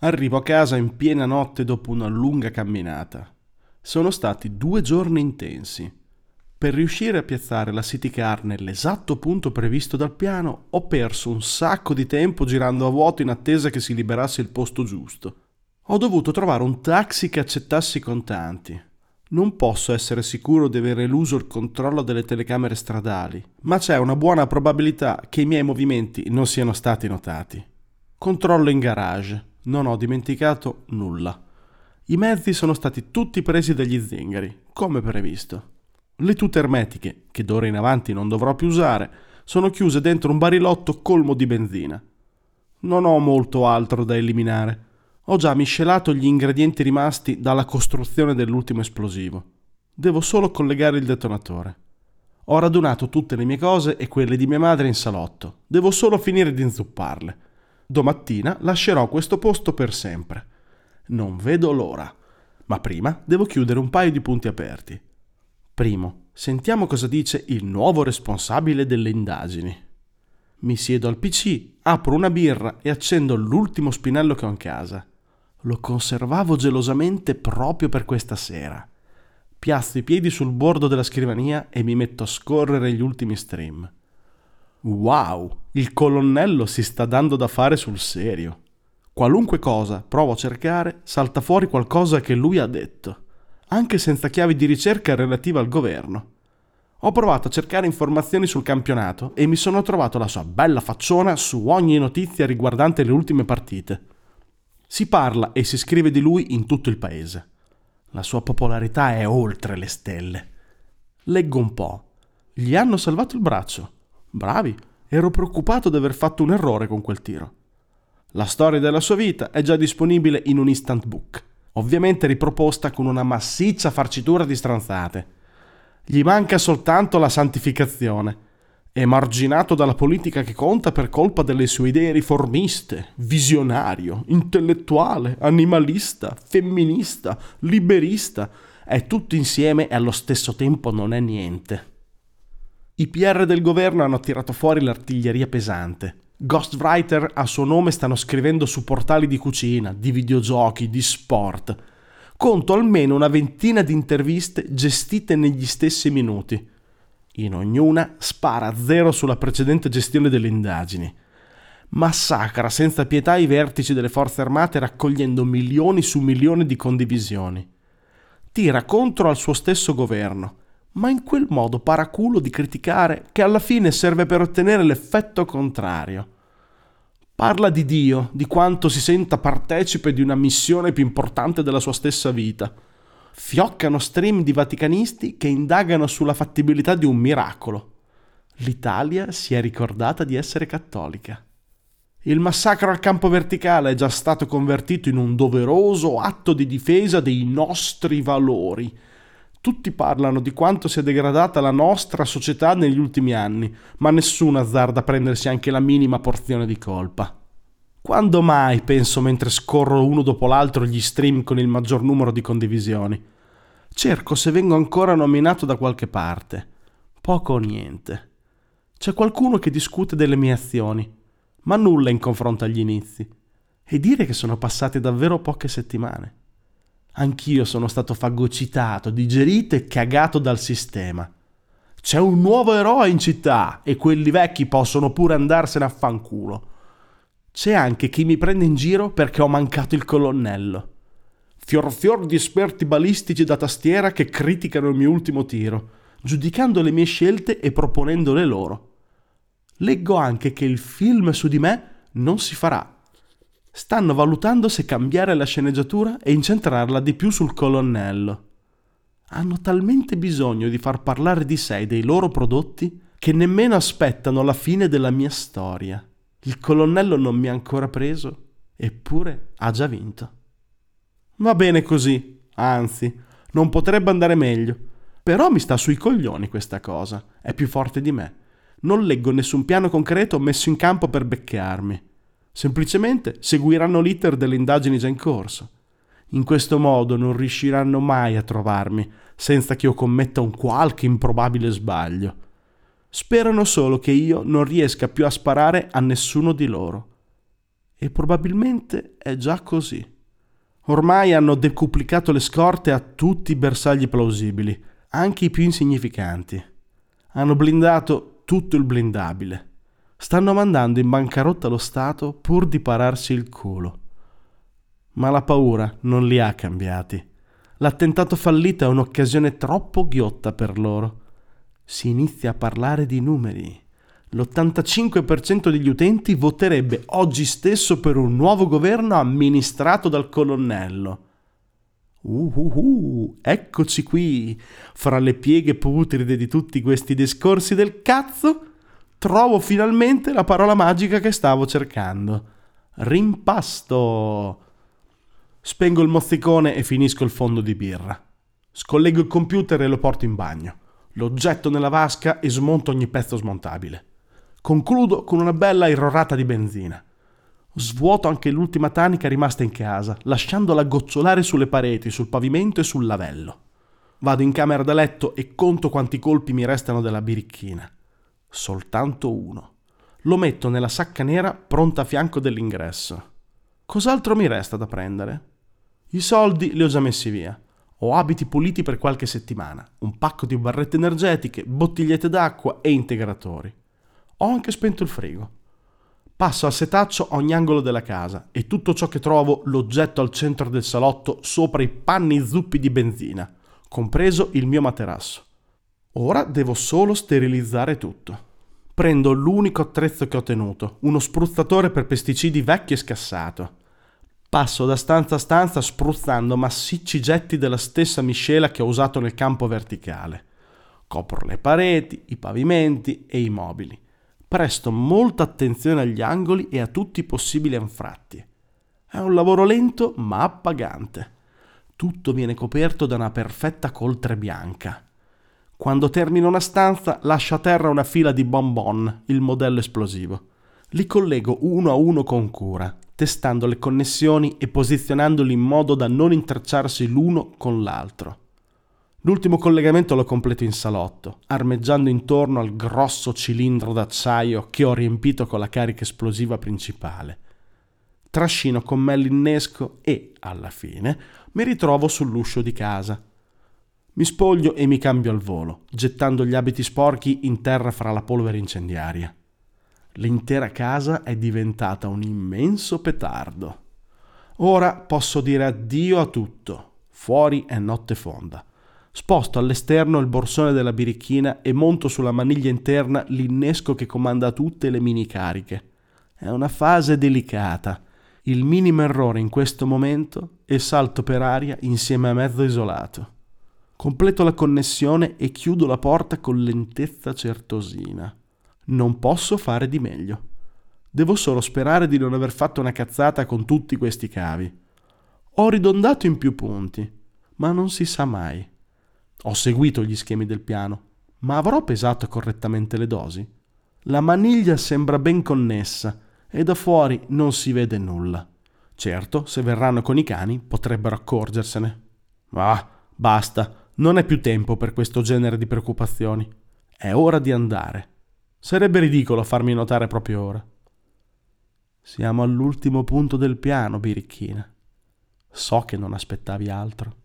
Arrivo a casa in piena notte dopo una lunga camminata. Sono stati due giorni intensi. Per riuscire a piazzare la city car nell'esatto punto previsto dal piano, ho perso un sacco di tempo girando a vuoto in attesa che si liberasse il posto giusto. Ho dovuto trovare un taxi che accettasse i contanti. Non posso essere sicuro di aver eluso il controllo delle telecamere stradali, ma c'è una buona probabilità che i miei movimenti non siano stati notati. Controllo in garage non ho dimenticato nulla. I mezzi sono stati tutti presi dagli zingari, come previsto. Le tute ermetiche, che d'ora in avanti non dovrò più usare, sono chiuse dentro un barilotto colmo di benzina. Non ho molto altro da eliminare. Ho già miscelato gli ingredienti rimasti dalla costruzione dell'ultimo esplosivo. Devo solo collegare il detonatore. Ho radunato tutte le mie cose e quelle di mia madre in salotto. Devo solo finire di inzupparle. Domattina lascerò questo posto per sempre. Non vedo l'ora. Ma prima devo chiudere un paio di punti aperti. Primo, sentiamo cosa dice il nuovo responsabile delle indagini. Mi siedo al PC, apro una birra e accendo l'ultimo spinello che ho in casa. Lo conservavo gelosamente proprio per questa sera. Piazzo i piedi sul bordo della scrivania e mi metto a scorrere gli ultimi stream. Wow, il colonnello si sta dando da fare sul serio. Qualunque cosa provo a cercare, salta fuori qualcosa che lui ha detto, anche senza chiavi di ricerca relative al governo. Ho provato a cercare informazioni sul campionato e mi sono trovato la sua bella facciona su ogni notizia riguardante le ultime partite. Si parla e si scrive di lui in tutto il paese. La sua popolarità è oltre le stelle. Leggo un po'. Gli hanno salvato il braccio. Bravi, ero preoccupato di aver fatto un errore con quel tiro. La storia della sua vita è già disponibile in un instant book, ovviamente riproposta con una massiccia farcitura di stranzate. Gli manca soltanto la santificazione. Emarginato dalla politica che conta per colpa delle sue idee riformiste, visionario, intellettuale, animalista, femminista, liberista, è tutto insieme e allo stesso tempo non è niente. I PR del governo hanno tirato fuori l'artiglieria pesante. Ghostwriter a suo nome stanno scrivendo su portali di cucina, di videogiochi, di sport. Conto almeno una ventina di interviste gestite negli stessi minuti. In ognuna spara zero sulla precedente gestione delle indagini. Massacra senza pietà i vertici delle forze armate raccogliendo milioni su milioni di condivisioni. Tira contro al suo stesso governo ma in quel modo paraculo di criticare che alla fine serve per ottenere l'effetto contrario. Parla di Dio, di quanto si senta partecipe di una missione più importante della sua stessa vita. Fioccano stream di vaticanisti che indagano sulla fattibilità di un miracolo. L'Italia si è ricordata di essere cattolica. Il massacro al campo verticale è già stato convertito in un doveroso atto di difesa dei nostri valori tutti parlano di quanto sia degradata la nostra società negli ultimi anni, ma nessuno azzarda a prendersi anche la minima porzione di colpa. Quando mai penso mentre scorro uno dopo l'altro gli stream con il maggior numero di condivisioni? Cerco se vengo ancora nominato da qualche parte. Poco o niente. C'è qualcuno che discute delle mie azioni, ma nulla in confronto agli inizi. E dire che sono passate davvero poche settimane. Anch'io sono stato fagocitato, digerito e cagato dal sistema. C'è un nuovo eroe in città e quelli vecchi possono pure andarsene a fanculo. C'è anche chi mi prende in giro perché ho mancato il colonnello. Fior fior di esperti balistici da tastiera che criticano il mio ultimo tiro, giudicando le mie scelte e proponendo le loro. Leggo anche che il film su di me non si farà stanno valutando se cambiare la sceneggiatura e incentrarla di più sul colonnello. Hanno talmente bisogno di far parlare di sé e dei loro prodotti che nemmeno aspettano la fine della mia storia. Il colonnello non mi ha ancora preso, eppure ha già vinto. Va bene così, anzi, non potrebbe andare meglio. Però mi sta sui coglioni questa cosa, è più forte di me. Non leggo nessun piano concreto messo in campo per beccarmi. Semplicemente seguiranno l'iter delle indagini già in corso. In questo modo non riusciranno mai a trovarmi senza che io commetta un qualche improbabile sbaglio. Sperano solo che io non riesca più a sparare a nessuno di loro. E probabilmente è già così. Ormai hanno decuplicato le scorte a tutti i bersagli plausibili, anche i più insignificanti. Hanno blindato tutto il blindabile. Stanno mandando in bancarotta lo Stato pur di pararsi il culo. Ma la paura non li ha cambiati. L'attentato fallito è un'occasione troppo ghiotta per loro. Si inizia a parlare di numeri l'85% degli utenti voterebbe oggi stesso per un nuovo governo amministrato dal colonnello. Uh, uh, uh, eccoci qui, fra le pieghe putride di tutti questi discorsi del cazzo, trovo finalmente la parola magica che stavo cercando. Rimpasto. Spengo il mozzicone e finisco il fondo di birra. Scollego il computer e lo porto in bagno. Lo getto nella vasca e smonto ogni pezzo smontabile. Concludo con una bella irrorata di benzina. Svuoto anche l'ultima tanica rimasta in casa, lasciandola gocciolare sulle pareti, sul pavimento e sul lavello. Vado in camera da letto e conto quanti colpi mi restano della birichina. Soltanto uno. Lo metto nella sacca nera pronta a fianco dell'ingresso. Cos'altro mi resta da prendere? I soldi li ho già messi via. Ho abiti puliti per qualche settimana, un pacco di barrette energetiche, bottigliette d'acqua e integratori. Ho anche spento il frigo. Passo al setaccio ogni angolo della casa e tutto ciò che trovo lo getto al centro del salotto sopra i panni zuppi di benzina, compreso il mio materasso. Ora devo solo sterilizzare tutto. Prendo l'unico attrezzo che ho tenuto, uno spruzzatore per pesticidi vecchio e scassato. Passo da stanza a stanza spruzzando massicci getti della stessa miscela che ho usato nel campo verticale. Copro le pareti, i pavimenti e i mobili presto molta attenzione agli angoli e a tutti i possibili anfratti. È un lavoro lento ma appagante. Tutto viene coperto da una perfetta coltre bianca. Quando termino una stanza lascio a terra una fila di bonbon, il modello esplosivo. Li collego uno a uno con cura, testando le connessioni e posizionandoli in modo da non intrecciarsi l'uno con l'altro. L'ultimo collegamento lo completo in salotto, armeggiando intorno al grosso cilindro d'acciaio che ho riempito con la carica esplosiva principale. Trascino con me l'innesco e, alla fine, mi ritrovo sull'uscio di casa. Mi spoglio e mi cambio al volo, gettando gli abiti sporchi in terra fra la polvere incendiaria. L'intera casa è diventata un immenso petardo. Ora posso dire addio a tutto. Fuori è notte fonda. Sposto all'esterno il borsone della birichina e monto sulla maniglia interna l'innesco che comanda tutte le mini cariche. È una fase delicata. Il minimo errore in questo momento e salto per aria insieme a mezzo isolato. Completo la connessione e chiudo la porta con lentezza certosina. Non posso fare di meglio. Devo solo sperare di non aver fatto una cazzata con tutti questi cavi. Ho ridondato in più punti, ma non si sa mai. Ho seguito gli schemi del piano, ma avrò pesato correttamente le dosi? La maniglia sembra ben connessa e da fuori non si vede nulla. Certo, se verranno con i cani potrebbero accorgersene. Ah, basta, non è più tempo per questo genere di preoccupazioni. È ora di andare. Sarebbe ridicolo farmi notare proprio ora. Siamo all'ultimo punto del piano, birichina. So che non aspettavi altro.